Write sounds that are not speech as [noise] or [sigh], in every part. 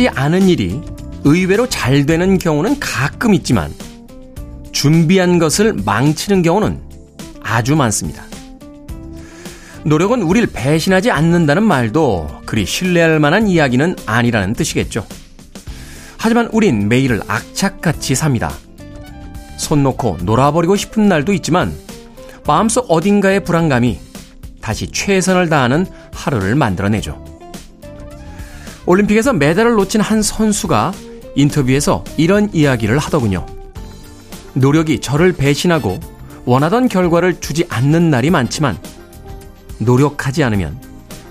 준비하지 않은 일이 의외로 잘 되는 경우는 가끔 있지만 준비한 것을 망치는 경우는 아주 많습니다. 노력은 우리를 배신하지 않는다는 말도 그리 신뢰할 만한 이야기는 아니라는 뜻이겠죠. 하지만 우린 매일을 악착같이 삽니다. 손 놓고 놀아버리고 싶은 날도 있지만 마음속 어딘가의 불안감이 다시 최선을 다하는 하루를 만들어내죠. 올림픽에서 메달을 놓친 한 선수가 인터뷰에서 이런 이야기를 하더군요. 노력이 저를 배신하고 원하던 결과를 주지 않는 날이 많지만 노력하지 않으면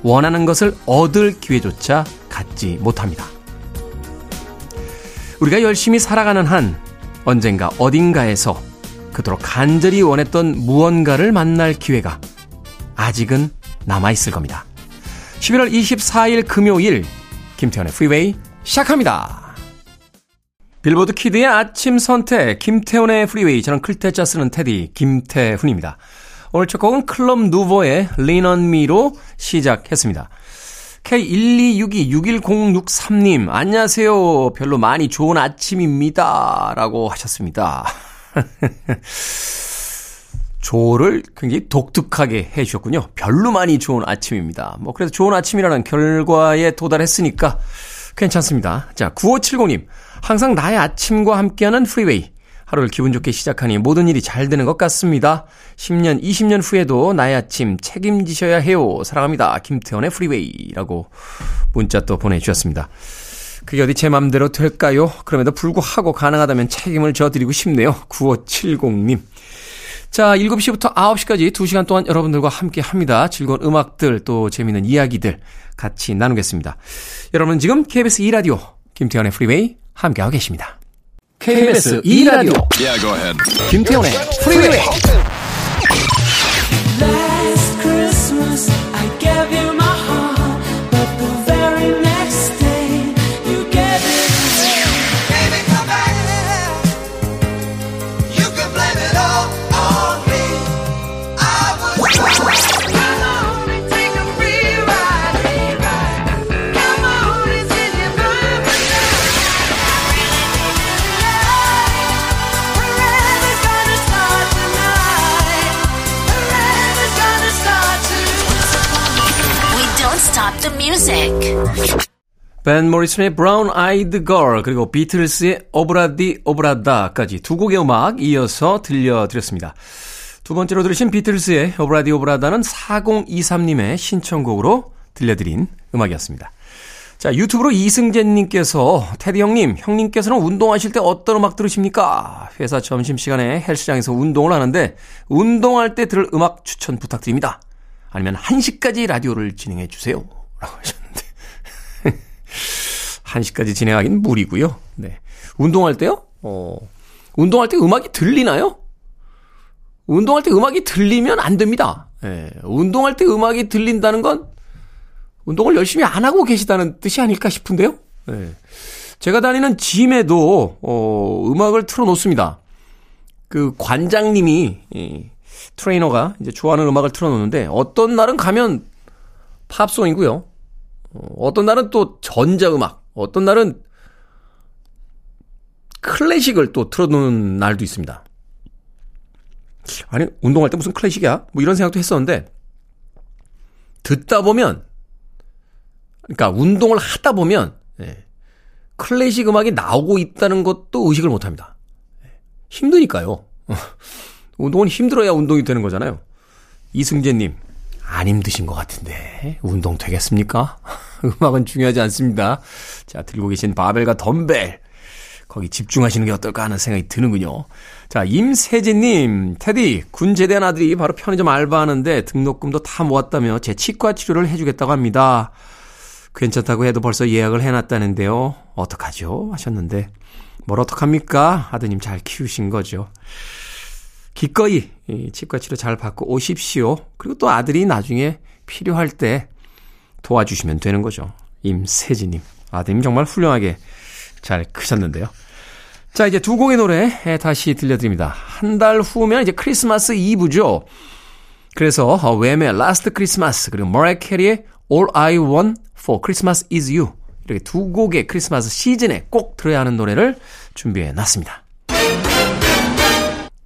원하는 것을 얻을 기회조차 갖지 못합니다. 우리가 열심히 살아가는 한 언젠가 어딘가에서 그토록 간절히 원했던 무언가를 만날 기회가 아직은 남아있을 겁니다. 11월 24일 금요일 김태훈의 프리웨이 시작합니다. 빌보드 키드의 아침 선택 김태훈의 프리웨이 저는 클 태자 쓰는 테디 김태훈입니다. 오늘 첫 곡은 클럽 누보의 Lean on Me로 시작했습니다. K126261063님, 안녕하세요. 별로 많이 좋은 아침입니다. 라고 하셨습니다. [laughs] 조를 굉장히 독특하게 해 주셨군요. 별로 많이 좋은 아침입니다. 뭐, 그래서 좋은 아침이라는 결과에 도달했으니까 괜찮습니다. 자, 9570님, 항상 나의 아침과 함께하는 프리웨이. 하루를 기분 좋게 시작하니 모든 일이 잘 되는 것 같습니다. 10년, 20년 후에도 나의 아침 책임지셔야 해요. 사랑합니다. 김태훈의 프리웨이라고 문자 또 보내주셨습니다. 그게 어디 제 맘대로 될까요? 그럼에도 불구하고 가능하다면 책임을 져드리고 싶네요. 9570님. 자, 7시부터 9시까지 2시간 동안 여러분들과 함께 합니다. 즐거운 음악들, 또 재미있는 이야기들 같이 나누겠습니다. 여러분 지금 KBS 2라디오 김태훈의 프리웨이 함께하고 계십니다. KBS 2라디오 yeah, 김태훈의 프리웨이 밴 모리슨의 Brown Eyed Girl 그리고 비틀스의 Ob-La-Di Ob-La-Da까지 두 곡의 음악 이어서 들려드렸습니다. 두 번째로 들으신 비틀스의 Ob-La-Di Ob-La-Da는 4023님의 신청곡으로 들려드린 음악이었습니다. 자, 유튜브로 이승재님께서, 테디 형님, 형님께서는 운동하실 때 어떤 음악 들으십니까? 회사 점심시간에 헬스장에서 운동을 하는데, 운동할 때 들을 음악 추천 부탁드립니다. 아니면 1시까지 라디오를 진행해 주세요. 라고 하셨는데. 1시까지 진행하기는 무리고요. 네. 운동할 때요? 어. 운동할 때 음악이 들리나요? 운동할 때 음악이 들리면 안 됩니다. 예. 운동할 때 음악이 들린다는 건 운동을 열심히 안 하고 계시다는 뜻이 아닐까 싶은데요. 예. 제가 다니는 짐에도 어, 음악을 틀어 놓습니다. 그 관장님이 이, 트레이너가 이제 좋아하는 음악을 틀어 놓는데 어떤 날은 가면 팝송이고요. 어, 어떤 날은 또 전자음악, 어떤 날은 클래식을 또 틀어놓는 날도 있습니다. 아니, 운동할 때 무슨 클래식이야? 뭐 이런 생각도 했었는데, 듣다 보면, 그러니까 운동을 하다 보면, 예, 클래식 음악이 나오고 있다는 것도 의식을 못 합니다. 예, 힘드니까요. [laughs] 운동은 힘들어야 운동이 되는 거잖아요. 이승재님, 안 힘드신 것 같은데 운동 되겠습니까? [laughs] 음악은 중요하지 않습니다. 자 들고 계신 바벨과 덤벨 거기 집중하시는 게 어떨까 하는 생각이 드는군요. 자 임세진님 테디 군 제대한 아들이 바로 편의점 알바하는데 등록금도 다 모았다며 제 치과 치료를 해주겠다고 합니다. 괜찮다고 해도 벌써 예약을 해놨다는데요. 어떡하죠? 하셨는데 뭘 어떡합니까? 아드님 잘 키우신 거죠. 기꺼이 치과 치료 잘 받고 오십시오. 그리고 또 아들이 나중에 필요할 때 도와주시면 되는 거죠. 임세진님. 아드님 정말 훌륭하게 잘 크셨는데요. 자, 이제 두 곡의 노래 다시 들려드립니다. 한 달 후면 이제 크리스마스 이브죠. 그래서 왬의 Last Christmas 그리고 머라이어 캐리의 All I Want for Christmas Is You 이렇게 두 곡의 크리스마스 시즌에 꼭 들어야 하는 노래를 준비해 놨습니다.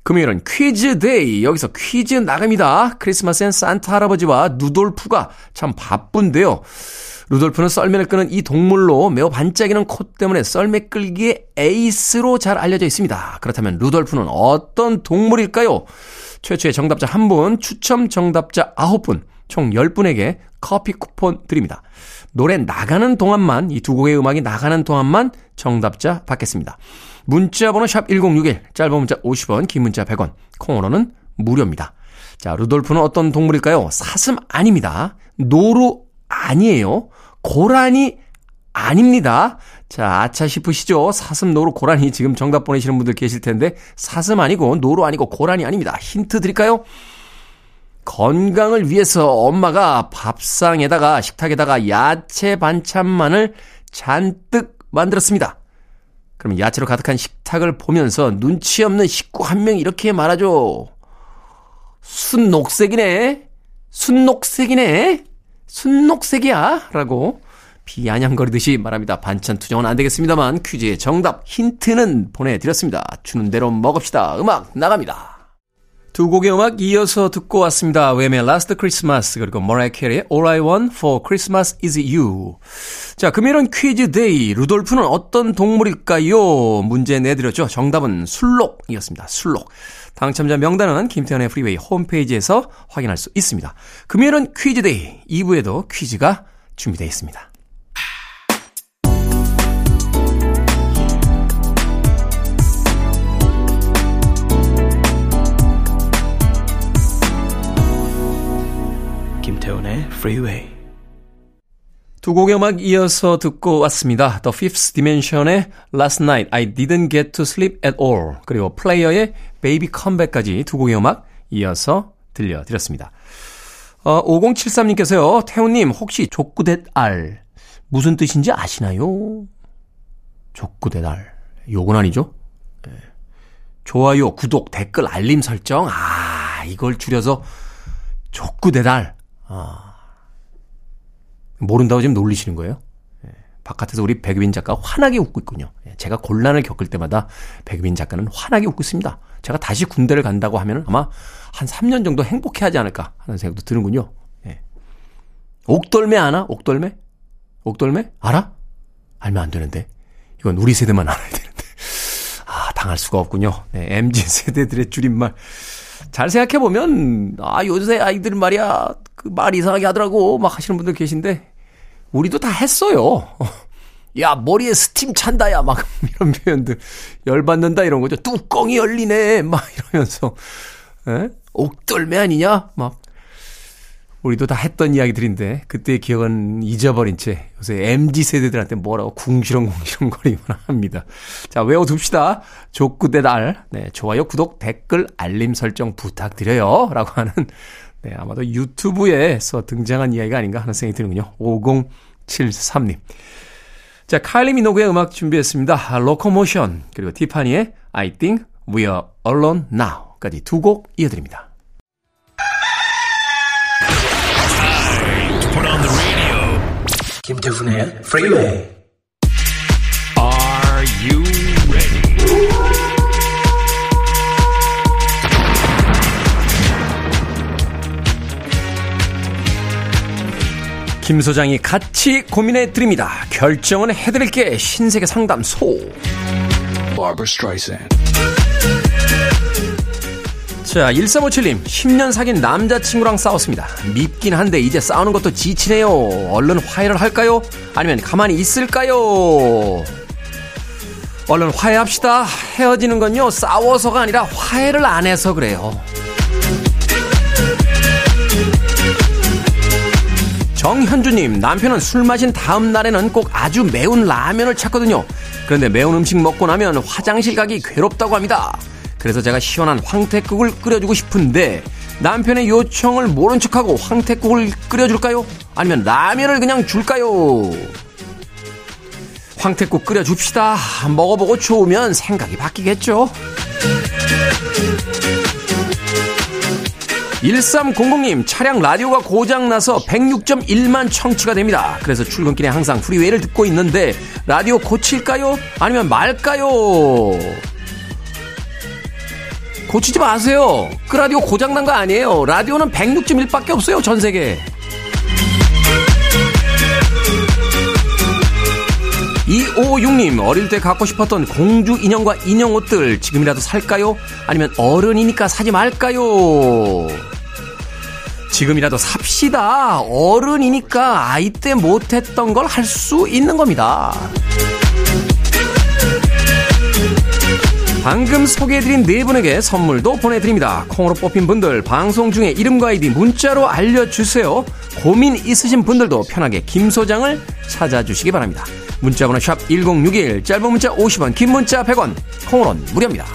금요일은 퀴즈 데이. 여기서 퀴즈 나갑니다. 크리스마스엔 산타 할아버지와 루돌프가 참 바쁜데요. 루돌프는 썰매를 끄는 이 동물로 매우 반짝이는 코 때문에 썰매 끌기의 에이스로 잘 알려져 있습니다. 그렇다면 루돌프는 어떤 동물일까요? 최초의 정답자 1분, 추첨 정답자 9분, 총 10분에게 커피 쿠폰 드립니다. 노래 나가는 동안만, 이 두 곡의 음악이 나가는 동안만 정답자 받겠습니다. 문자 번호 샵 1061, 짧은 문자 50원, 긴 문자 100원, 콩으로는 무료입니다. 자, 루돌프는 어떤 동물일까요? 사슴 아닙니다. 노루 아니에요. 고라니 아닙니다. 자, 아차 싶으시죠? 사슴, 노루, 고라니 지금 정답 보내시는 분들 계실 텐데 사슴 아니고 노루 아니고 고라니 아닙니다. 힌트 드릴까요? 건강을 위해서 엄마가 밥상에다가 식탁에다가 야채 반찬만을 잔뜩 만들었습니다. 그럼 야채로 가득한 식탁을 보면서 눈치 없는 식구 한 명이 이렇게 말하죠. 순녹색이네. 순녹색이네. 순녹색이야. 라고 비아냥거리듯이 말합니다. 반찬 투정은 안 되겠습니다만 퀴즈의 정답 힌트는 보내드렸습니다. 주는 대로 먹읍시다. 음악 나갑니다. 두 곡의 음악 이어서 듣고 왔습니다. Wham의 Last Christmas 그리고 머라이어 캐리의 All I Want for Christmas is You. 자, 금요일은 퀴즈 Day. 루돌프는 어떤 동물일까요? 문제 내드렸죠. 정답은 순록이었습니다. 순록. 당첨자 명단은 김태훈의 프리웨이 홈페이지에서 확인할 수 있습니다. 금요일은 퀴즈 Day. 2부에도 퀴즈가 준비되어 있습니다. 김태훈의 Freeway. 두 곡의 음악 이어서 듣고 왔습니다. The Fifth Dimension의 Last Night I Didn't Get to Sleep at All 그리고 플레이어의 Baby Comeback까지 두 곡의 음악 이어서 들려드렸습니다. 어, 5073님께서요. 태훈님 혹시 족구댓알 무슨 뜻인지 아시나요? 족구댓알 요건 아니죠? 네. 좋아요, 구독, 댓글, 알림 설정 아 이걸 줄여서 족구대달 아. 모른다고 지금 놀리시는 거예요? 예. 바깥에서 우리 백유빈 작가 환하게 웃고 있군요. 예. 제가 곤란을 겪을 때마다 백유빈 작가는 환하게 웃고 있습니다. 제가 다시 군대를 간다고 하면 아마 한 3년 정도 행복해 하지 않을까 하는 생각도 드는군요. 예. 옥돌매 아나? 옥돌매? 옥돌매? 알아? 알면 안 되는데. 이건 우리 세대만 알아야 되는데. 아, 당할 수가 없군요. 네, MZ 세대들의 줄임말. 잘 생각해보면, 아, 요새 아이들 말이야, 그 말 이상하게 하더라고, 막 하시는 분들 계신데, 우리도 다 했어요. [laughs] 야, 머리에 스팀 찬다, 야, 막, [laughs] 이런 표현들. 열받는다, 이런 거죠. 뚜껑이 열리네, 막 이러면서. 에? 옥돌매 아니냐? 막. 우리도 다 했던 이야기들인데, 그때의 기억은 잊어버린 채, 요새 MG 세대들한테 뭐라고 궁시렁궁시렁 거리거나 [laughs] 합니다. 자, 외워둡시다. 족구대 날. 네, 좋아요, 구독, 댓글, 알림 설정 부탁드려요. 라고 하는, 네, 아마도 유튜브에서 등장한 이야기가 아닌가 하는 생각이 드는군요. 5073님. 자, 카일리 미노그의 음악 준비했습니다. 로코모션, 그리고 티파니의 I think we are alone now. 까지 두 곡 이어드립니다. 김태훈의 프리웨이 Are you ready? 김 소장이 같이 고민해 드립니다. 결정은 해드릴게 신세계 상담소. Barbara Streisand. 자, 1357님, 10년 사귄 남자친구랑 싸웠습니다. 밉긴 한데 이제 싸우는 것도 지치네요. 얼른 화해를 할까요? 아니면 가만히 있을까요? 얼른 화해합시다. 헤어지는 건요, 싸워서가 아니라 화해를 안 해서 그래요. 정현주님, 남편은 술 마신 다음 날에는 꼭 아주 매운 라면을 찾거든요. 그런데 매운 음식 먹고 나면 화장실 가기 괴롭다고 합니다. 그래서 제가 시원한 황태국을 끓여주고 싶은데 남편의 요청을 모른 척하고 황태국을 끓여줄까요? 아니면 라면을 그냥 줄까요? 황태국 끓여줍시다. 먹어보고 좋으면 생각이 바뀌겠죠. 1300님, 차량 라디오가 고장나서 106.1만 청취가 됩니다. 그래서 출근길에 항상 프리웨이를 듣고 있는데, 라디오 고칠까요? 아니면 말까요? 고치지 마세요. 그 라디오 고장난 거 아니에요. 라디오는 106.1밖에 없어요, 전 세계. 256님, 어릴 때 갖고 싶었던 공주 인형과 인형 옷들 지금이라도 살까요? 아니면 어른이니까 사지 말까요? 지금이라도 삽시다. 어른이니까 아이 때 못했던 걸 할 수 있는 겁니다. 방금 소개해드린 네 분에게 선물도 보내드립니다. 콩으로 뽑힌 분들 방송 중에 이름과 아이디 문자로 알려주세요. 고민 있으신 분들도 편하게 김 소장을 찾아주시기 바랍니다. 문자번호 샵 1061, 짧은 문자 50원, 긴 문자 100원, 콩으로는 무료입니다.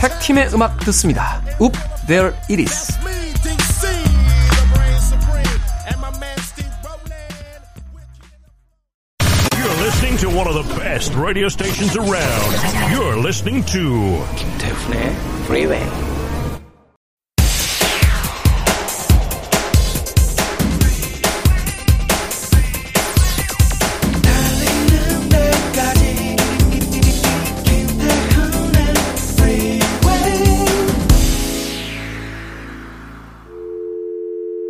택팀의 음악 듣습니다. 읍, there it is. one of the best radio stations around. You're listening to Kim Tae Freeway.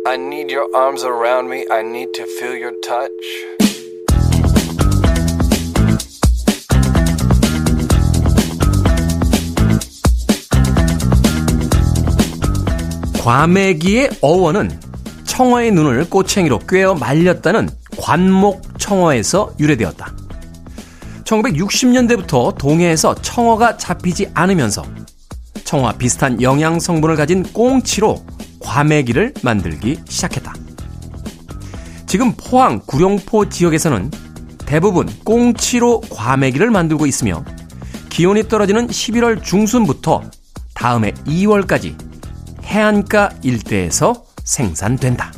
I need your arms around me. I need to feel your touch. 과메기의 어원은 청어의 눈을 꼬챙이로 꿰어 말렸다는 관목 청어에서 유래되었다. 1960년대부터 동해에서 청어가 잡히지 않으면서 청어와 비슷한 영양 성분을 가진 꽁치로 과메기를 만들기 시작했다. 지금 포항, 구룡포 지역에서는 대부분 꽁치로 과메기를 만들고 있으며 기온이 떨어지는 11월 중순부터 다음해 2월까지 해안가 일대에서 생산된다.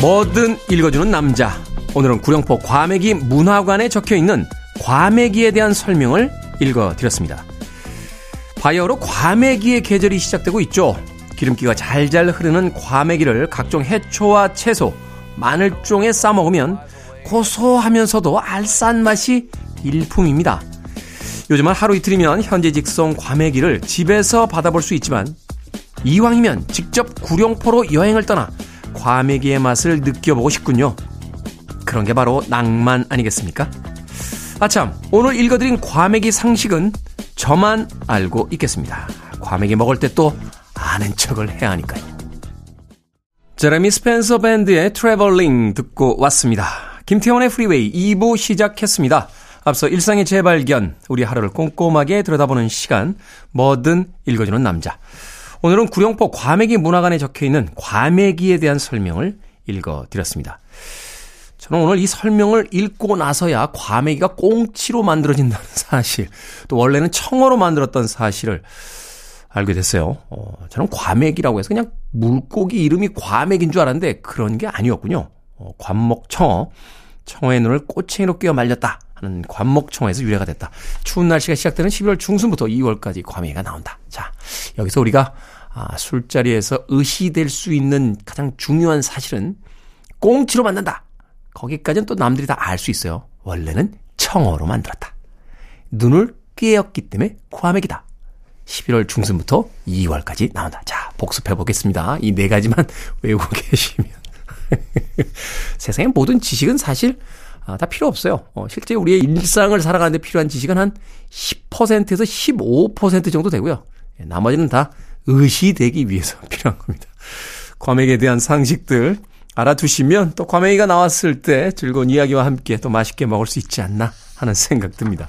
뭐든 읽어주는 남자. 오늘은 구룡포 과메기 문화관에 적혀 있는 과메기에 대한 설명을 읽어드렸습니다. 바이어로 과메기의 계절이 시작되고 있죠. 기름기가 잘잘 흐르는 과메기를 각종 해초와 채소, 마늘종에 싸먹으면 고소하면서도 알싸한 맛이 일품입니다. 요즘은 하루 이틀이면 현재 직송 과메기를 집에서 받아볼 수 있지만 이왕이면 직접 구룡포로 여행을 떠나 과메기의 맛을 느껴보고 싶군요. 그런 게 바로 낭만 아니겠습니까? 아참, 오늘 읽어드린 과메기 상식은 저만 알고 있겠습니다. 과메기 먹을 때 또 아는 척을 해야 하니까요. 제레미 스펜서 밴드의 Travelling 듣고 왔습니다. 김태훈의 프리웨이 2부 시작했습니다. 앞서 일상의 재발견, 우리 하루를 꼼꼼하게 들여다보는 시간, 뭐든 읽어주는 남자. 오늘은 구룡포 과메기 문화관에 적혀 있는 과메기에 대한 설명을 읽어드렸습니다. 저는 오늘 이 설명을 읽고 나서야 과메기가 꽁치로 만들어진다는 사실, 또 원래는 청어로 만들었던 사실을 알게 됐어요. 어, 저는 과메기라고 해서 그냥 물고기 이름이 과메기인 줄 알았는데 그런 게 아니었군요. 어, 관목청어, 청어의 눈을 꼬챙이로 끼워 말렸다 하는 관목청어에서 유래가 됐다. 추운 날씨가 시작되는 12월 중순부터 2월까지 과메기가 나온다. 자, 여기서 우리가 아, 술자리에서 의시될 수 있는 가장 중요한 사실은 꽁치로 만든다. 거기까지는 또 남들이 다 알 수 있어요. 원래는 청어로 만들었다. 눈을 깨었기 때문에 과메기다. 11월 중순부터 2월까지 나온다. 자, 복습해 보겠습니다. 이 네 가지만 [laughs] 외우고 계시면. [laughs] 세상의 모든 지식은 사실 아, 다 필요 없어요. 어, 실제 우리의 일상을 살아가는데 필요한 지식은 한 10%에서 15% 정도 되고요. 예, 나머지는 다 의시되기 위해서 [laughs] 필요한 겁니다. 과메기에 대한 상식들 알아두시면 또 과메기가 나왔을 때 즐거운 이야기와 함께 또 맛있게 먹을 수 있지 않나 하는 생각 듭니다.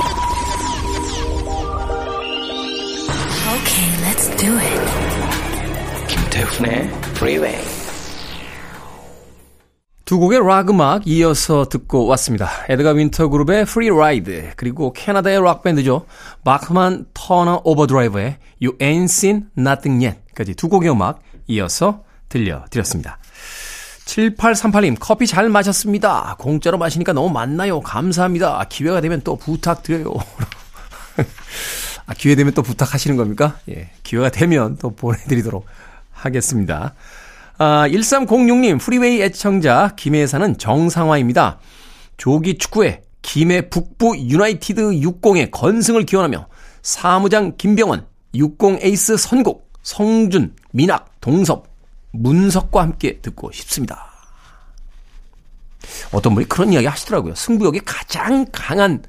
Do it. 김태훈의 Freeway. 두 곡의 락 음악 이어서 듣고 왔습니다. 에드가 윈터 그룹의 Free Ride 그리고 캐나다의 락 밴드죠. 바크만 터너 오버드라이브의 You Ain't Seen Nothing Yet까지 두 곡의 음악 이어서 들려드렸습니다. 7838님 커피 잘 마셨습니다. 공짜로 마시니까 너무 맛나요? 감사합니다. 기회가 되면 또 부탁드려요. [laughs] 아, 기회 되면 또 부탁하시는 겁니까? 예, 기회가 되면 또 보내드리도록 하겠습니다. 아, 1306님, 프리웨이 애청자 김해에 사는 정상화입니다. 조기 축구에 김해 북부 유나이티드 60의 건승을 기원하며 사무장 김병원, 60 에이스 선곡, 성준, 민학, 동섭, 문석과 함께 듣고 싶습니다. 어떤 분이 그런 이야기 하시더라고요. 승부욕이 가장 강한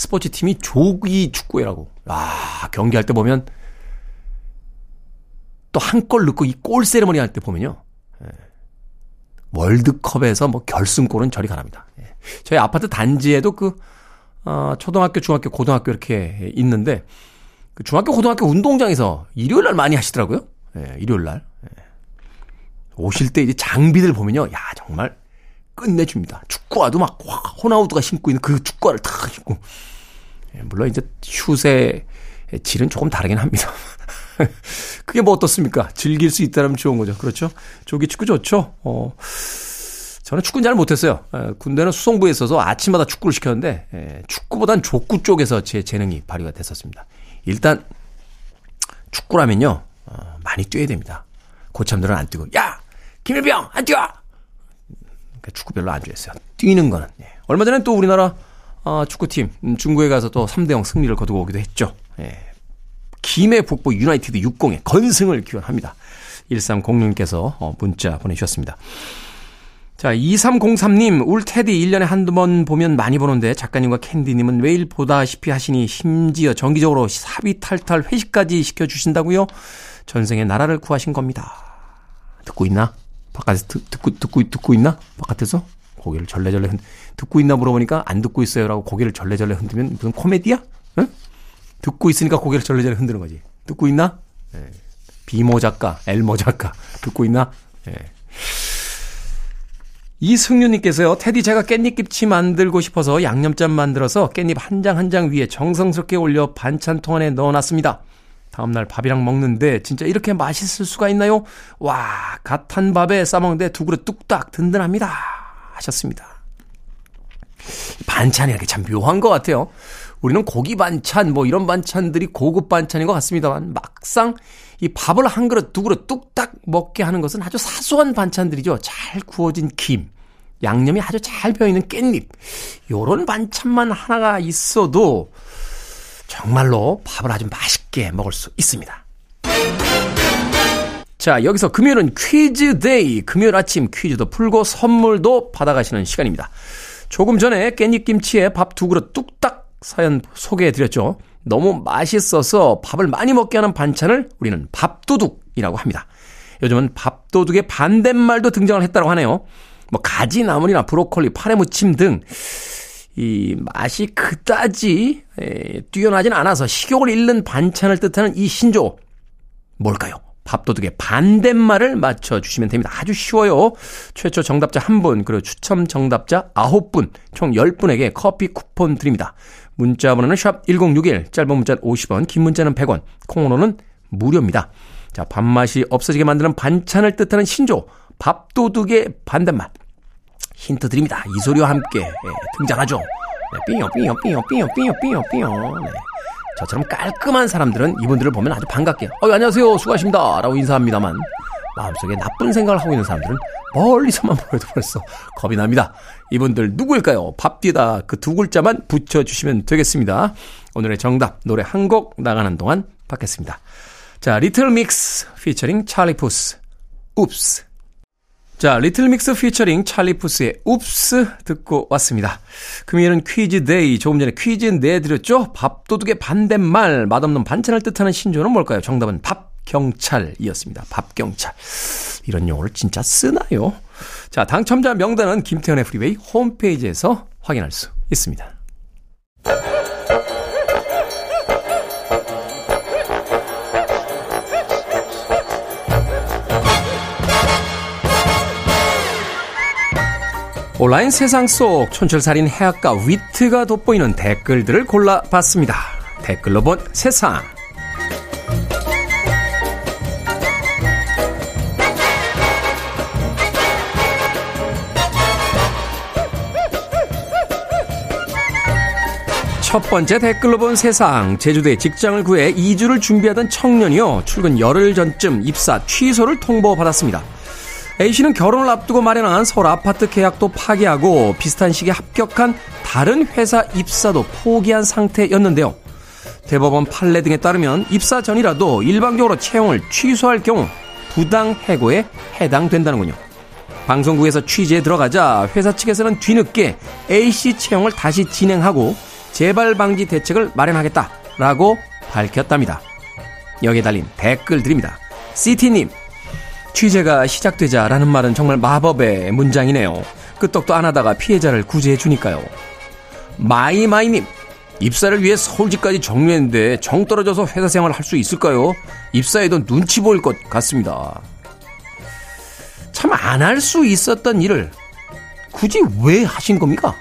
스포츠 팀이 조기 축구회라고. 아, 경기할 때 보면 또 한 골 넣고 이 골 세레머니 할 때 보면요. 예. 월드컵에서 뭐 결승골은 저리 가랍니다. 예. 저희 아파트 단지에도 그, 어, 초등학교, 중학교, 고등학교 이렇게 있는데, 그 중학교, 고등학교 운동장에서 일요일 날 많이 하시더라고요. 예, 일요일 날. 예. 오실 때 이제 장비들 보면요. 야, 정말 끝내줍니다. 축구화도 막 호나우드가 신고 있는 그 축구화를 탁 신고. 예, 물론 이제 슛의 질은 조금 다르긴 합니다. [laughs] 그게 뭐 어떻습니까? 즐길 수 있다면 좋은 거죠. 그렇죠? 조기 축구 좋죠? 어, 저는 축구는 잘 못했어요. 에, 군대는 수송부에 있어서 아침마다 축구를 시켰는데, 에, 축구보단 족구 쪽에서 제 재능이 발휘가 됐었습니다. 일단, 축구라면요, 어, 많이 뛰어야 됩니다. 고참들은 안 뛰고, 야! 김일병! 안 뛰어! 그러니까 축구 별로 안 좋아했어요. 뛰는 거는. 예. 얼마 전에 또 우리나라 어, 축구팀 음, 중국에 가서 또 3대 0 승리를 거두고 오기도 했죠. 예. 김해 북부 유나이티드 60의 건승을 기원합니다. 1306님께서 어, 문자 보내주셨습니다. 자, 2303님, 울 테디 1년에 한두 번 보면 많이 보는데 작가님과 캔디님은 매일 보다시피 하시니 심지어 정기적으로 사비 탈탈 회식까지 시켜주신다고요? 전생에 나라를 구하신 겁니다. 듣고 있나? 바깥에서 듣, 듣고, 듣고, 듣고 있나? 바깥에서? 고개를 절레절레 흔, 듣고 있나 물어보니까 안 듣고 있어요. 라고 고개를 절레절레 흔들면 무슨 코미디야? 응? 듣고 있으니까 고개를 절레절레 흔드는 거지. 듣고 있나? 예. 비모 작가, 엘모 작가. 듣고 있나? 예. 이승윤님께서요, 테디 제가 깻잎김치 만들고 싶어서 양념장 만들어서 깻잎 한 장 한장 위에 정성스럽게 올려 반찬통 안에 넣어놨습니다. 다음날 밥이랑 먹는데 진짜 이렇게 맛있을 수가 있나요? 와, 갓 한 밥에 싸먹는데 두 그릇 뚝딱 든든합니다. 하셨습니다. 반찬이라는 게참 묘한 것 같아요. 우리는 고기 반찬, 뭐 이런 반찬들이 고급 반찬인 것 같습니다만 막상 이 밥을 한 그릇, 두 그릇 뚝딱 먹게 하는 것은 아주 사소한 반찬들이죠. 잘 구워진 김, 양념이 아주 잘 배어있는 깻잎. 요런 반찬만 하나가 있어도 정말로 밥을 아주 맛있게 먹을 수 있습니다. 자, 여기서 금요일은 퀴즈 Day. 금요일 아침 퀴즈도 풀고 선물도 받아가시는 시간입니다. 조금 전에 깻잎김치에 밥 두 그릇 뚝딱 사연 소개해 드렸죠. 너무 맛있어서 밥을 많이 먹게 하는 반찬을 우리는 밥도둑이라고 합니다. 요즘은 밥도둑의 반대말도 등장을 했다고 하네요. 뭐 가지 나물이나 브로콜리, 파래 무침 등 이 맛이 그다지 에, 뛰어나진 않아서 식욕을 잃는 반찬을 뜻하는 이 신조 뭘까요? 밥도둑의 반대말을 맞춰주시면 됩니다. 아주 쉬워요. 최초 정답자 1분, 그리고 추첨 정답자 9분, 총 10분에게 커피 쿠폰 드립니다. 문자 번호는 샵 1061, 짧은 문자는 50원, 긴 문자는 100원, 콩으로는 무료입니다. 자, 밥맛이 없어지게 만드는 반찬을 뜻하는 신조, 밥도둑의 반대말. 힌트 드립니다. 이 소리와 함께 예, 등장하죠. 네, 삐용, 삐용, 삐용, 삐용, 삐용, 삐용, 삐용. 네. 저처럼 깔끔한 사람들은 이분들을 보면 아주 반갑게, 어, 안녕하세요, 수고하십니다. 라고 인사합니다만, 마음속에 나쁜 생각을 하고 있는 사람들은 멀리서만 [laughs] 보여도 벌써 겁이 납니다. 이분들 누구일까요? 밥 뒤에다 그 두 글자만 붙여주시면 되겠습니다. 오늘의 정답, 노래 한 곡 나가는 동안 받겠습니다. 자, 리틀 믹스 피처링 찰리 푸스, Oops. 자, 리틀 믹스 피처링 찰리 푸스의 Oops 듣고 왔습니다. 금요일은 퀴즈 Day. 조금 전에 퀴즈 내드렸죠? 밥도둑의 반대말, 맛없는 반찬을 뜻하는 신조어는 뭘까요? 정답은 밥 밥경찰이었습니다. 밥경찰. 이런 용어를 진짜 쓰나요? 자, 당첨자 명단은 김태훈의 프리웨이 홈페이지에서 확인할 수 있습니다. 온라인 세상 속 촌철살인 해학과 위트가 돋보이는 댓글들을 골라봤습니다. 댓글로 본 세상. 첫 번째 댓글로 본 세상. 제주도에 직장을 구해 이주를 준비하던 청년이요. 출근 열흘 전쯤 입사 취소를 통보받았습니다. A씨는 결혼을 앞두고 마련한 서울 아파트 계약도 파기하고 비슷한 시기에 합격한 다른 회사 입사도 포기한 상태였는데요. 대법원 판례 등에 따르면 입사 전이라도 일방적으로 채용을 취소할 경우 부당 해고에 해당된다는군요. 방송국에서 취재에 들어가자 회사 측에서는 뒤늦게 A씨 채용을 다시 진행하고 재발 방지 대책을 마련하겠다라고 밝혔답니다. 여기에 달린 댓글 드립니다. CT님, 취재가 시작되자라는 말은 정말 마법의 문장이네요. 끄떡도 안 하다가 피해자를 구제해 주니까요. 마이마이님, 입사를 위해 서울집까지 정리했는데 정 떨어져서 회사 생활을 할수 있을까요? 입사에도 눈치 보일 것 같습니다. 참 안 할 수 있었던 일을 굳이 왜 하신 겁니까?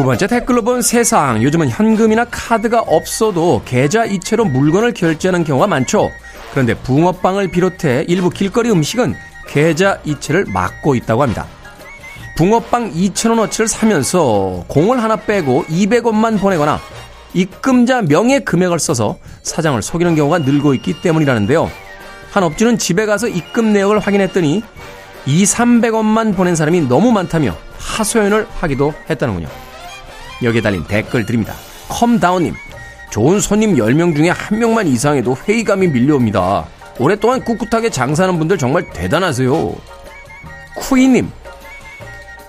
두 번째 댓글로 본 세상. 요즘은 현금이나 카드가 없어도 계좌 이체로 물건을 결제하는 경우가 많죠. 그런데 붕어빵을 비롯해 일부 길거리 음식은 계좌 이체를 막고 있다고 합니다. 붕어빵 2,000원어치를 사면서 공을 하나 빼고 200원만 보내거나 입금자 명의 금액을 써서 사장을 속이는 경우가 늘고 있기 때문이라는데요. 한 업주는 집에 가서 입금 내역을 확인했더니 2, 300원만 보낸 사람이 너무 많다며 하소연을 하기도 했다는군요. 여기에 달린 댓글 드립니다. 컴다운님, 좋은 손님 10명 중에 한 명만 이상해도 회의감이 밀려옵니다. 오랫동안 꿋꿋하게 장사하는 분들 정말 대단하세요. 쿠이님,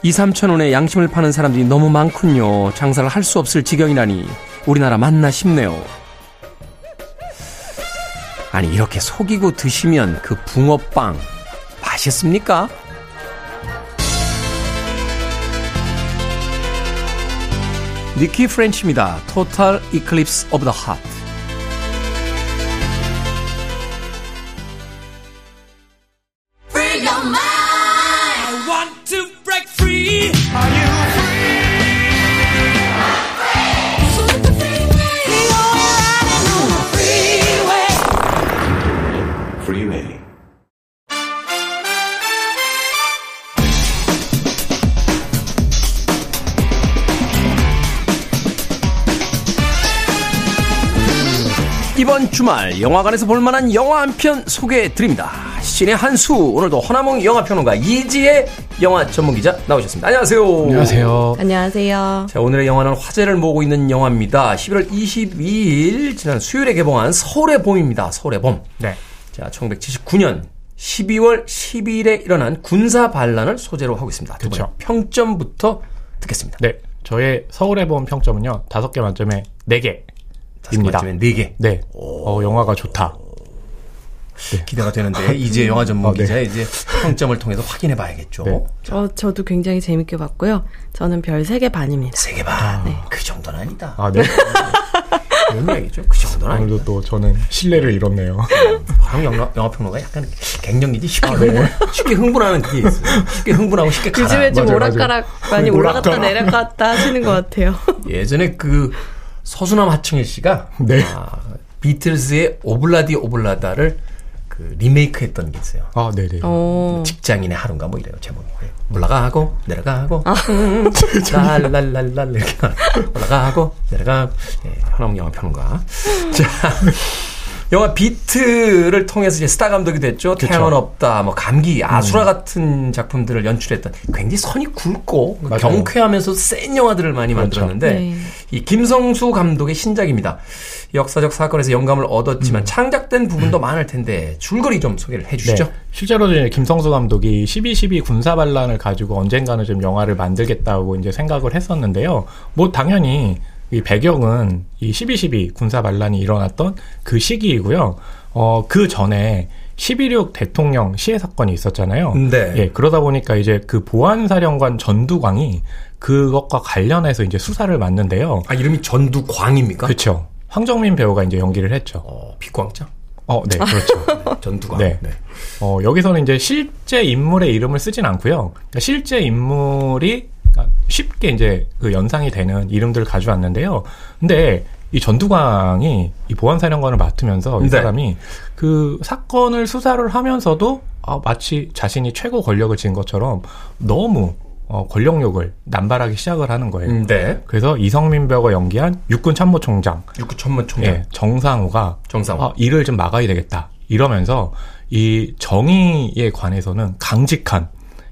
2, 3천원에 양심을 파는 사람들이 너무 많군요. 장사를 할 수 없을 지경이라니 우리나라 맞나 싶네요. 아니 이렇게 속이고 드시면 그 붕어빵 맛있습니까? 니키 프렌치입니다. Total Eclipse of the Heart. 영화관에서 볼만한 영화 한 편 소개해 드립니다. 신의 한수 오늘도 허나몽 영화평론가 이지혜 영화 전문기자 나오셨습니다. 안녕하세요. 안녕하세요. 안녕하세요. 자 오늘의 영화는 화제를 모으고 있는 영화입니다. 11월 22일 지난 수요일에 개봉한 서울의 봄입니다. 서울의 봄. 네. 자 1979년 12월 12일에 일어난 군사 반란을 소재로 하고 있습니다. 분 평점부터 듣겠습니다. 네. 저의 서울에 본 평점은요. 다섯 개 만점에 네개 입니다. 만점에 4개. 네. 어, 영화가 좋다. 기대가 되는데 이제 영화 전문 어, 네. 기자 이제 평점을 통해서 확인해 봐야겠죠. 네. 어, 저도 굉장히 재밌게 봤고요. 저는 별 3개 반입니다. 세개 반. 그 정도는 아니다. 아, 네. [laughs] 그런 얘기죠. 그 정도는 아니다. 또 저는 신뢰를 잃었네요. 한국 영화, 영화 평론가 약간 갱년기지 쉽게, 흥분, 쉽게 흥분하는 그게 있어요. 쉽게 흥분하고 쉽게 가라. 요즘에 좀 맞아요, 오락가락 많이 올라갔다 오락가락. 내려갔다 하시는 것 같아요. 예전에 그 서수남 하청일 씨가 네. 아, 비틀즈의 오블라디 오블라다를 그 리메이크했던 게 있어요. 아, 네네. 어, 직장인의 하루인가 뭐 이래요. 제목이. 올라가고 내려가고. 음, [laughs] 랄랄랄랄 이렇게 올라가고 내려가고. 예, 하나문 영화 평론가. 자 영화 비트를 통해서 이제 스타 감독이 됐죠. 태양은 없다, 뭐 감기, 아수라 같은 작품들을 연출했던 굉장히 선이 굵고 맞아요. 경쾌하면서 센 영화들을 많이 그렇죠. 만들었는데 네. 이 김성수 감독의 신작입니다. 역사적 사건에서 영감을 얻었지만 창작된 부분도 많을 텐데 줄거리 좀 소개를 해주시죠. 네. 실제로 이제 김성수 감독이 12.12 군사 반란을 가지고 언젠가는 좀 영화를 만들겠다고 이제 생각을 했었는데요. 뭐 당연히 이 배경은 이 12.12 군사 반란이 일어났던 그 시기이고요. 어, 그 전에 11.6 대통령 시해 사건이 있었잖아요. 네. 예, 그러다 보니까 이제 그 보안사령관 전두광이 그것과 관련해서 이제 수사를 맡는데요. 아 이름이 전두광입니까? 그렇죠. 황정민 배우가 이제 연기를 했죠. 어, 빛광장? 어, 네, 그렇죠. [laughs] 전두광. 네. 어, 여기서는 이제 실제 인물의 이름을 쓰진 않고요. 그러니까 실제 인물이 그러니까 쉽게 이제 그 연상이 되는 이름들을 가져왔는데요. 근데 이 전두광이 이 보안사령관을 맡으면서 이 네. 사람이 그 사건을 수사를 하면서도 아, 마치 자신이 최고 권력을 쥔 것처럼 너무 어, 권력욕을 남발하기 시작을 하는 거예요. 음, 네. 그래서 이성민 배우가 연기한 육군 참모총장 육구 천문 총장. 예, 정상우가 정상우. 아, 이를 좀 막아야 되겠다. 이러면서 이 정의에 관해서는 강직한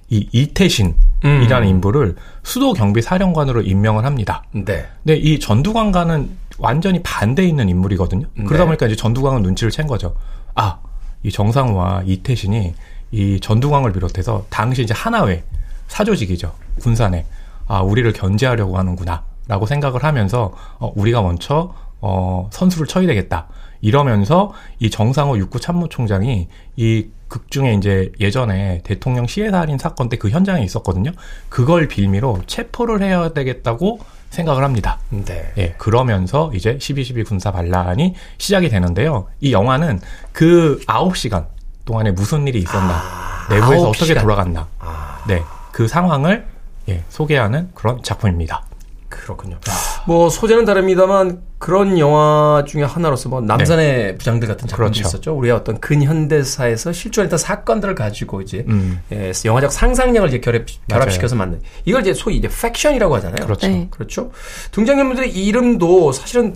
이 이태신이라는 음. 인물을 수도 경비 사령관으로 임명을 합니다. 네. 근데 이 전두광과는 완전히 반대 있는 인물이거든요. 그러다 네. 보니까 이제 전두광은 눈치를 챈 거죠. 아, 이 정상우와 이태신이 이 전두광을 비롯해서 당시 이제 하나회 사조직이죠. 군산에 아 우리를 견제하려고 하는구나라고 생각을 하면서 어, 우리가 먼저 어, 선수를 쳐야 되겠다. 이러면서 이 정상호 육구 참모총장이 이 극 중에 이제 예전에 대통령 시해 살인 사건 때 그 현장에 있었거든요. 그걸 빌미로 체포를 해야 되겠다고 생각을 합니다. 네. 예, 그러면서 이제 12.12 군사 반란이 시작이 되는데요. 이 영화는 그 9시간 동안에 무슨 일이 있었나, 내부에서 아홉 어떻게. 돌아갔나, 아, 네, 그 상황을 예, 소개하는 그런 작품입니다. 그렇군요. 뭐 소재는 다릅니다만 그런 영화 중에 하나로서 뭐 남산의 부장들 같은 작품도 네. 그렇죠. 있었죠. 우리의 어떤 근현대사에서 실존했던 사건들을 가지고 이제 음. 예, 영화적 상상력을 이제 결합, 결합시켜서 만든 이걸 이제 소위 이제 팩션이라고 하잖아요. 그렇죠. 네. 그렇죠. 등장인물들의 이름도 사실은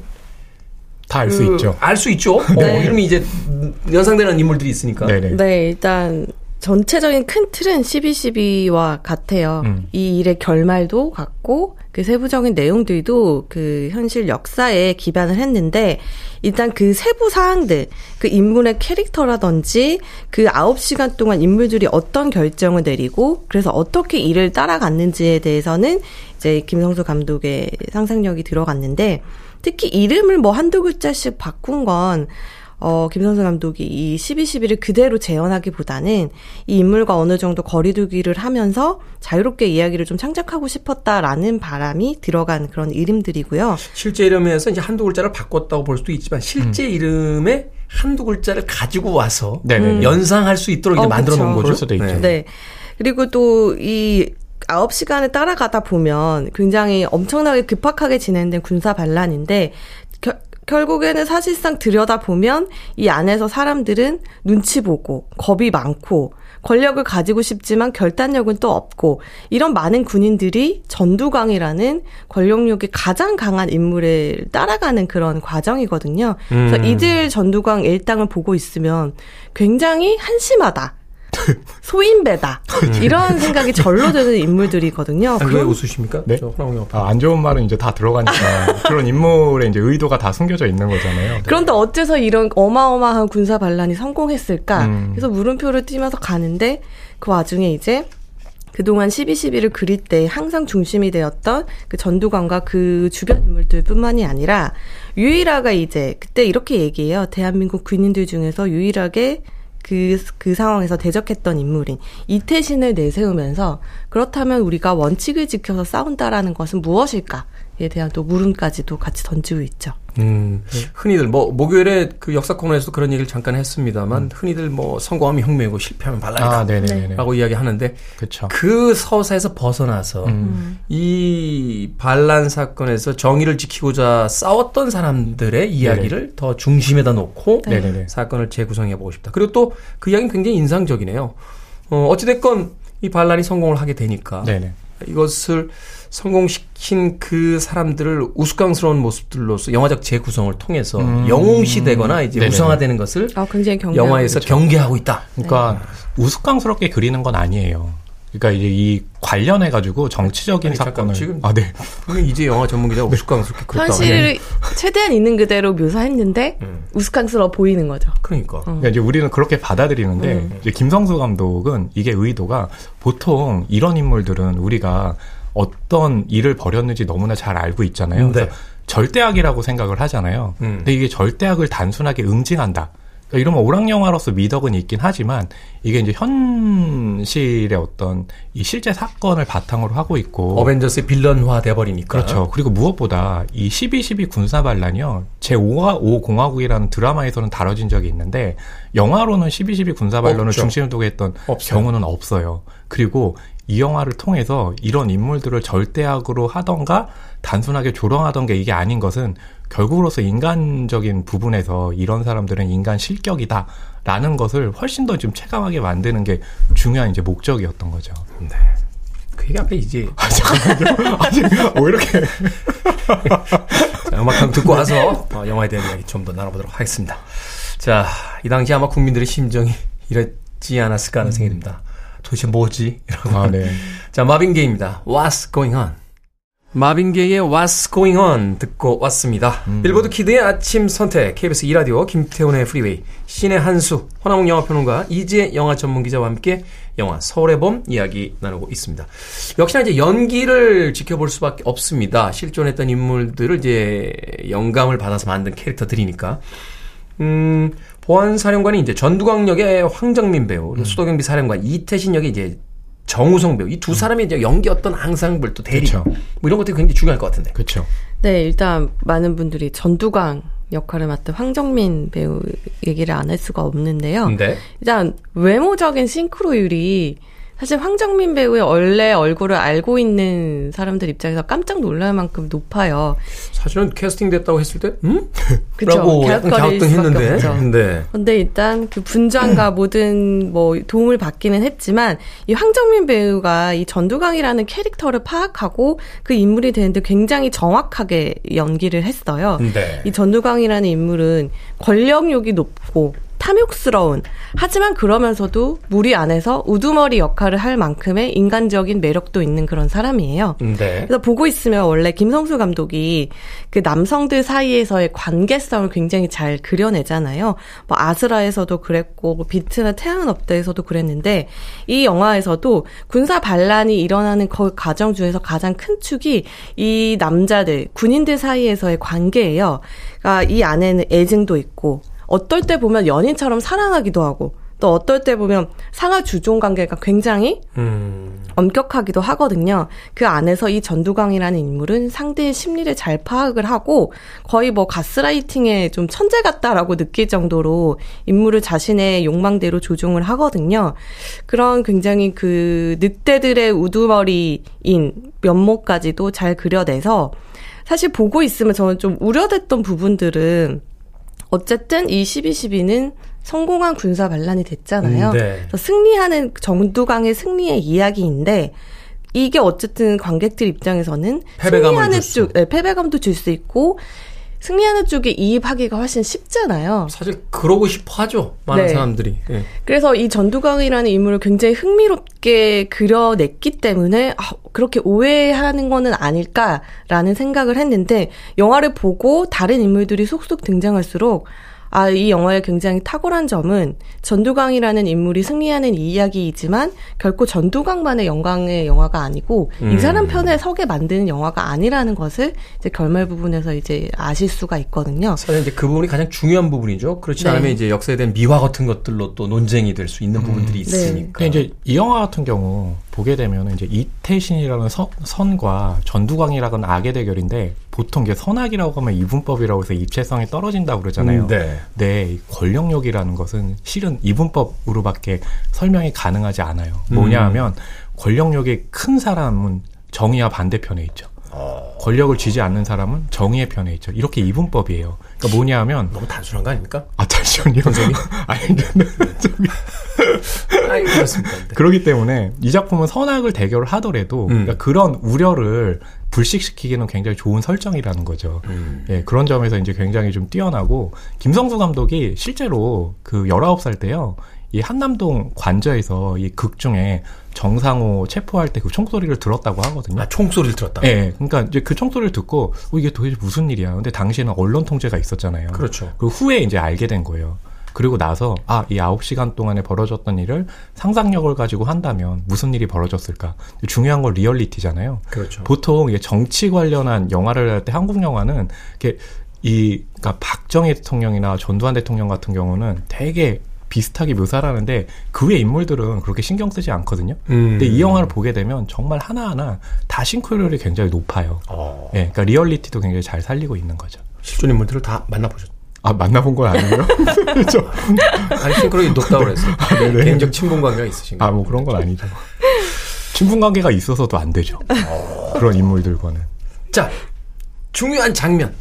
다 알수 있죠. 알 수 있죠. [laughs] 어, 네. 이름이 이제 연상되는 인물들이 있으니까. 네네. 네, 일단 전체적인 큰 틀은 12.12와 같아요. 음. 이 일의 결말도 같고 그 세부적인 내용들도 그 현실 역사에 기반을 했는데 일단 그 세부 사항들, 그 인물의 캐릭터라든지 그 9시간 동안 인물들이 어떤 결정을 내리고 그래서 어떻게 일을 따라갔는지에 대해서는 이제 김성수 감독의 상상력이 들어갔는데 특히 이름을 뭐 한두 글자씩 바꾼 건 어, 김선수 감독이 이 12.12를 그대로 재현하기보다는 이 인물과 어느 정도 거리두기를 하면서 자유롭게 이야기를 좀 창작하고 싶었다라는 바람이 들어간 그런 이름들이고요. 실제 이름에서 이제 한두 글자를 바꿨다고 볼 수도 있지만 실제 이름에 한두 글자를 가지고 와서 네네네. 연상할 수 있도록 이제 어, 만들어 놓은. 거죠. 그럴 수도 있죠. 네. 그리고 또이 9시간을 따라가다 보면 굉장히 엄청나게 급박하게 진행된 군사 반란인데 겨- 결국에는 사실상 들여다보면 이 안에서 사람들은 눈치 보고 겁이 많고 권력을 가지고 싶지만 결단력은 또 없고 이런 많은 군인들이 전두광이라는 권력력이 가장 강한 인물을 따라가는 그런 과정이거든요. 그래서 음. 이들 전두광 일당을 보고 있으면 굉장히 한심하다. [laughs] 소인배다. 이런 생각이 절로 드는 인물들이거든요. 아니, 왜 그런- 웃으십니까? 네? 아, 안 좋은 말은 이제 다 들어가니까 [laughs] 그런 인물의 이제 의도가 다 숨겨져 있는 거잖아요. 그런데 어째서 이런 어마어마한 군사 반란이 성공했을까? 음. 그래서 물음표를 띄면서 가는데 그 와중에 이제 그동안 12.12를 그릴 때 항상 중심이 되었던 그 전두광과 그 주변 인물들 뿐만이 아니라 유일하가 이제 그때 이렇게 얘기해요. 대한민국 군인들 중에서 유일하게 그, 그 상황에서 대적했던 인물인 이태신을 내세우면서 그렇다면 우리가 원칙을 지켜서 싸운다라는 것은 무엇일까에 대한 또 물음까지도 같이 던지고 있죠. 음, 흔히들 뭐 목요일에 그 역사 코너에서도 그런 얘기를 잠깐 했습니다만 흔히들 뭐 성공하면 혁명이고 실패하면 반란이다. 아, 네네네. 라고 이야기하는데 그렇죠. 그 서사에서 벗어나서 음. 이 반란 사건에서 정의를 지키고자 싸웠던 사람들의 이야기를 더 중심에다 놓고 네네네. 사건을 재구성해 보고 싶다. 그리고 또 그 이야기는 굉장히 인상적이네요. 어, 어찌됐건 이 반란이 성공을 하게 되니까 네네. 이것을 성공시킨 그 사람들을 우스꽝스러운 모습들로서 영화적 재구성을 통해서 음. 영웅시 되거나 이제 네네. 우상화되는 것을 아, 굉장히 경계. 영화에서 경계하고 있다. 그러니까 우스꽝스럽게 그리는 건 아니에요. 그러니까 이제 이 관련해 가지고 정치적인 아니, 사건을 지금- 아 네. 이제 영화 전문 기자가 우스꽝스럽게 그랬다. 현실을 최대한 있는 그대로 묘사했는데 음. 우스꽝스러워 보이는 거죠. 그러니까. 그러니까 이제 우리는 그렇게 받아들이는데 이제 김성수 감독은 이게 의도가 보통 이런 인물들은 우리가 어떤 일을 벌였는지 너무나 잘 알고 있잖아요. 네. 그래서 절대악이라고 생각을 하잖아요. 음. 근데 이게 절대악을 단순하게 응징한다. 그러니까 이러면 오락 영화로서 미덕은 있긴 하지만 이게 이제 현실의 어떤 이 실제 사건을 바탕으로 하고 있고 어벤져스의 빌런화 돼버리니까. 그렇죠. 그리고 무엇보다 이 12.12 군사 반란이요. 제5화 5공화국이라는 드라마에서는 다뤄진 적이 있는데 영화로는 12.12 군사 반란을 없죠. 중심을 두고 했던 없어요. 경우는 없어요. 그리고 이 영화를 통해서 이런 인물들을 절대악으로 하던가 단순하게 조롱하던 게 이게 아닌 것은 결국으로서 인간적인 부분에서 이런 사람들은 인간 실격이다 라는 것을 훨씬 더 좀 체감하게 만드는 게 중요한 이제 목적이었던 거죠. 그 얘기 아까 이제 뭐 이렇게 자, 음악 한 듣고 와서 어, 영화에 대한 이야기 좀 더 나눠보도록 하겠습니다. 자, 이 당시 아마 국민들의 심정이 이랬지 않았을까 하는 생각이 듭니다. 도대체 뭐지? 이러고. 아, 네. [laughs] 자, 마빈 게이입니다. What's Going On? 마빈 게이의 What's Going On 듣고 왔습니다. 빌보드 Kid의 아침 선택, KBS 2라디오, 김태훈의 프리웨이, 씨네한수, 허남웅 영화평론가, 이지혜 영화 전문기자와 함께 영화 서울의 봄 이야기 나누고 있습니다. 역시나 이제 연기를 지켜볼 수밖에 없습니다. 실존했던 인물들을 이제 영감을 받아서 만든 캐릭터들이니까. 음, 보안사령관이 이제 전두광 역의 황정민 배우, 그리고 수도경비 사령관 이태신 역의 이제 정우성 배우 이 두 사람의 이제 연기 어떤 앙상블 또 대리 그쵸. 뭐 이런 것들이 굉장히 중요할 것 같은데. 그렇죠. 네, 일단 많은 분들이 전두광 역할을 맡은 황정민 배우 얘기를 안 할 수가 없는데요. 근데 일단 외모적인 싱크로율이 사실 황정민 배우의 원래 얼굴을 알고 있는 사람들 입장에서 깜짝 놀랄 만큼 높아요. 사실은 캐스팅 됐다고 했을 때, 음? [laughs] 그쵸. 약간 갸웃거릴. 수밖에 없죠. 근데 [laughs] 근데 일단 그 분장과 [laughs] 모든 뭐 도움을 받기는 했지만 이 황정민 배우가 이 전두광이라는 캐릭터를 파악하고 그 인물이 되는데 굉장히 정확하게 연기를 했어요. 네. 이 전두광이라는 인물은 권력욕이 높고 탐욕스러운 하지만 그러면서도 무리 안에서 우두머리 역할을 할 만큼의 인간적인 매력도 있는 그런 사람이에요. 네. 그래서 보고 있으면 원래 김성수 감독이 그 남성들 사이에서의 관계성을 굉장히 잘 그려내잖아요. 뭐 아스라에서도 그랬고 뭐 비트나 태양은 없다에서도 그랬는데 이 영화에서도 군사 반란이 일어나는 그 과정 중에서 가장 큰 축이 이 남자들 군인들 사이에서의 관계예요. 그러니까 이 안에는 애증도 있고 어떨 때 보면 연인처럼 사랑하기도 하고 또 어떨 때 보면 상하 주종 관계가 굉장히 음. 엄격하기도 하거든요. 그 안에서 이 전두광이라는 인물은 상대의 심리를 잘 파악을 하고 거의 뭐 가스라이팅의 좀 천재 같다라고 느낄 정도로 인물을 자신의 욕망대로 조종을 하거든요. 그런 굉장히 그 늑대들의 우두머리인 면모까지도 잘 그려내서 사실 보고 있으면 저는 좀 우려됐던 부분들은 어쨌든 이 12.12는 성공한 군사 반란이 됐잖아요. 음, 네. 승리하는 정두광의 승리의 이야기인데 이게 어쨌든 관객들 입장에서는 패배감을 승리하는. 쪽, 네, 패배감도 줄 수 있고 승리하는 쪽에 이입하기가 훨씬 쉽잖아요. 사실 그러고 싶어 하죠. 많은 네. 사람들이. 예. 그래서 이 전두광이라는 인물을 굉장히 흥미롭게 그려냈기 때문에 아, 그렇게 오해하는 거는 아닐까라는 생각을 했는데 영화를 보고 다른 인물들이 속속 등장할수록 아, 이 영화의 굉장히 탁월한 점은 전두광이라는 인물이 승리하는 이 이야기이지만 결코 전두광만의 영광의 영화가 아니고 이 사람 편에 서게 만드는 영화가 아니라는 것을 이제 결말 부분에서 이제 아실 수가 있거든요. 사실 이제 그 부분이 가장 중요한 부분이죠. 그렇지 네. 않으면 이제 역사에 대한 미화 같은 것들로 또 논쟁이 될 수 있는 부분들이 있으니까. 근데 이제 이 영화 같은 경우 보게 되면 이제 이태신이라는 선, 선과 전두광이라는 악의 대결인데 보통 이게 선악이라고 하면 이분법이라고 해서 입체성이 떨어진다고 그러잖아요. 음, 네. 네, 이 권력욕이라는 것은 실은 이분법으로밖에 설명이 가능하지 않아요. 음. 뭐냐 하면 권력욕이 큰 사람은 정의와 반대편에 있죠. 어. 권력을 쥐지 않는 사람은 정의의 편에 있죠. 이렇게 이분법이에요. 그러니까 뭐냐 하면 너무 단순한 거 아닙니까? 아 잠시만요. [laughs] 아니 근데 저기 아이, 그렇습니다. 네. 그렇기 때문에 이 작품은 선악을 대결을 하더라도 음. 그러니까 그런 우려를 불식시키기는 굉장히 좋은 설정이라는 거죠. 음. 예, 그런 점에서 이제 굉장히 좀 뛰어나고 김성수 감독이 실제로 그 19살 때요. 이 한남동 관저에서 이 극 중에 정상호 체포할 때 그 총소리를 들었다고 하거든요. 아, 총소리를 들었다. 예, 그러니까 이제 그 총소리를 듣고 어, 이게 도대체 무슨 일이야. 근데 당시에는 언론 통제가 있었잖아요. 그렇죠. 그 후에 이제 알게 된 거예요. 그리고 나서 아, 이 9시간 동안에 벌어졌던 일을 상상력을 가지고 한다면 무슨 일이 벌어졌을까? 중요한 건 리얼리티잖아요. 그렇죠. 보통 이게 정치 관련한 영화를 할 때 한국 영화는 이렇게 이 그러니까 박정희 대통령이나 전두환 대통령 같은 경우는 되게 비슷하게 묘사를 하는데 그 외 인물들은 그렇게 신경 쓰지 않거든요. 음. 근데 이 영화를 보게 되면 정말 하나하나 다 싱크로율이 굉장히 높아요. 어. 예, 그러니까 리얼리티도 굉장히 잘 살리고 있는 거죠. 실존 인물들을 다 만나보셨. 아 만나본 건 아니고요. [laughs] 그렇죠. 아니, 싱크로이 높다고 그랬어. 네네. 개인적 친분 관계가 있으신가? 아뭐 그런 건 아니죠. 친분 관계가 있어서도 안 되죠. 그런 인물들과는. 자, 중요한 장면.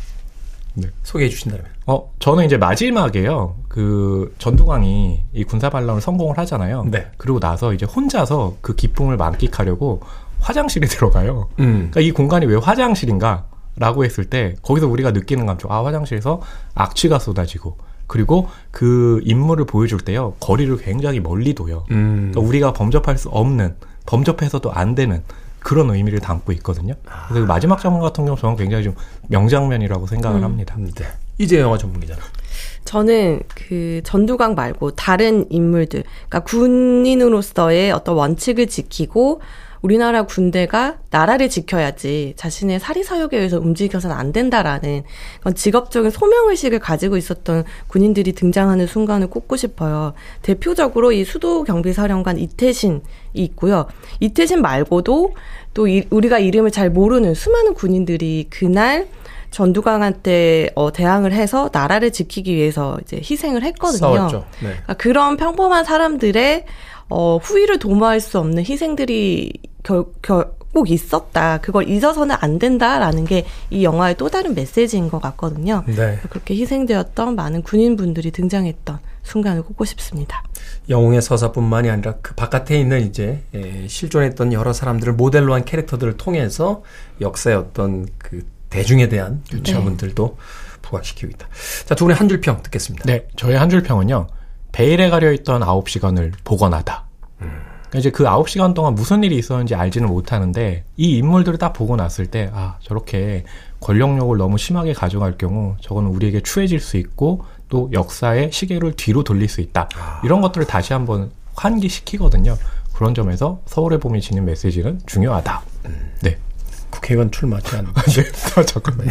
네. 소개해 주신다면. 어, 저는 이제 마지막에요. 그 전두광이 이 군사 반란을 성공을 하잖아요. 네. 그리고 나서 이제 혼자서 그 기쁨을 만끽하려고 화장실에 [laughs] 들어가요. 음. 그러니까 이 공간이 왜 화장실인가? 라고 했을 때 거기서 우리가 느끼는 감정 아 화장실에서 악취가 쏟아지고 그리고 그 인물을 보여줄 때요 거리를 굉장히 멀리 둬요 음. 그러니까 우리가 범접할 수 없는 범접해서도 안 되는 그런 의미를 담고 있거든요 그래서 그 마지막 장면 같은 경우 저는 굉장히 좀 명장면이라고 생각을 합니다 네. 이제 영화 전문 기자. 저는 그 전두광 말고 다른 인물들, 그러니까 군인으로서의 어떤 원칙을 지키고 우리나라 군대가 나라를 지켜야지 자신의 사리사욕에 의해서 움직여서는 안 된다라는 그런 직업적인 소명의식을 가지고 있었던 군인들이 등장하는 순간을 꼽고 싶어요. 대표적으로 이 수도 경비사령관 이태신이 있고요. 이태신 말고도 또 이- 우리가 이름을 잘 모르는 수많은 군인들이 그날 전두광한테 어, 대항을 해서 나라를 지키기 위해서 이제 희생을 했거든요. 네. 그러니까 그런 평범한 사람들의 어, 후위를 도모할 수 없는 희생들이 결, 결, 꼭 있었다. 그걸 잊어서는 안 된다라는 게 이 영화의 또 다른 메시지인 것 같거든요. 네. 그렇게 희생되었던 많은 군인분들이 등장했던 순간을 꼽고 싶습니다. 영웅의 서사뿐만이 아니라 그 바깥에 있는 이제 예, 실존했던 여러 사람들을 모델로 한 캐릭터들을 통해서 역사의 어떤 그 대중에 대한 부분들도 부각시키고 있다. 자, 두 분의 한 줄 평 듣겠습니다. 네, 저의 한 줄 평은요. 베일에 가려 있던 9시간을 복원하다. 그러니까 이제 그 9시간 동안 무슨 일이 있었는지 알지는 못하는데 이 인물들을 딱 보고 났을 때 아, 저렇게 권력욕을 너무 심하게 가져갈 경우 저거는 우리에게 추해질 수 있고 또 역사의 시계를 뒤로 돌릴 수 있다. 이런 것들을 다시 한번 환기시키거든요. 그런 점에서 서울의 봄이 지닌 메시지는 중요하다. 네. 국회의원 출마하지 않는. [laughs] 네. 아, 잠깐만요.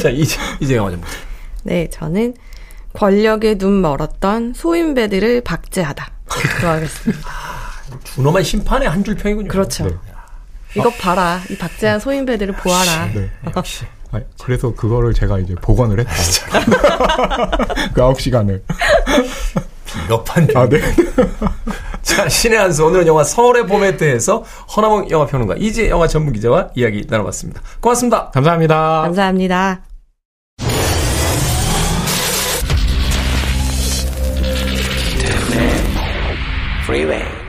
자, 이제, 이제 영화 전문. 네, 저는 권력에 눈 멀었던 소인배들을 박제하다. [laughs] 들어가겠습니다. 준엄한 심판의 한 줄 평이군요. 그렇죠. 네. 이것 봐라. 이 박제한 소인배들을 보아라. 네. 역시. 아, 그래서 그거를 제가 이제 복원을 했다. [laughs] 그 9시간을. 비겁한 아, 네. 자, 신의 한 수. 오늘은 영화 서울의 봄에 대해서 허나몽 영화평론가 이제 영화 전문 기자와 이야기 나눠봤습니다. 고맙습니다. 감사합니다. 감사합니다. Freeway.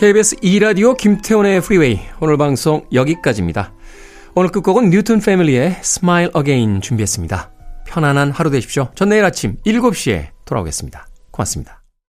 KBS 2라디오 김태훈의 프리웨이. 오늘 방송 여기까지입니다. 오늘 끝곡은 뉴튼 패밀리의 Smile Again 준비했습니다. 편안한 하루 되십시오. 전 내일 아침 7시에 돌아오겠습니다. 고맙습니다.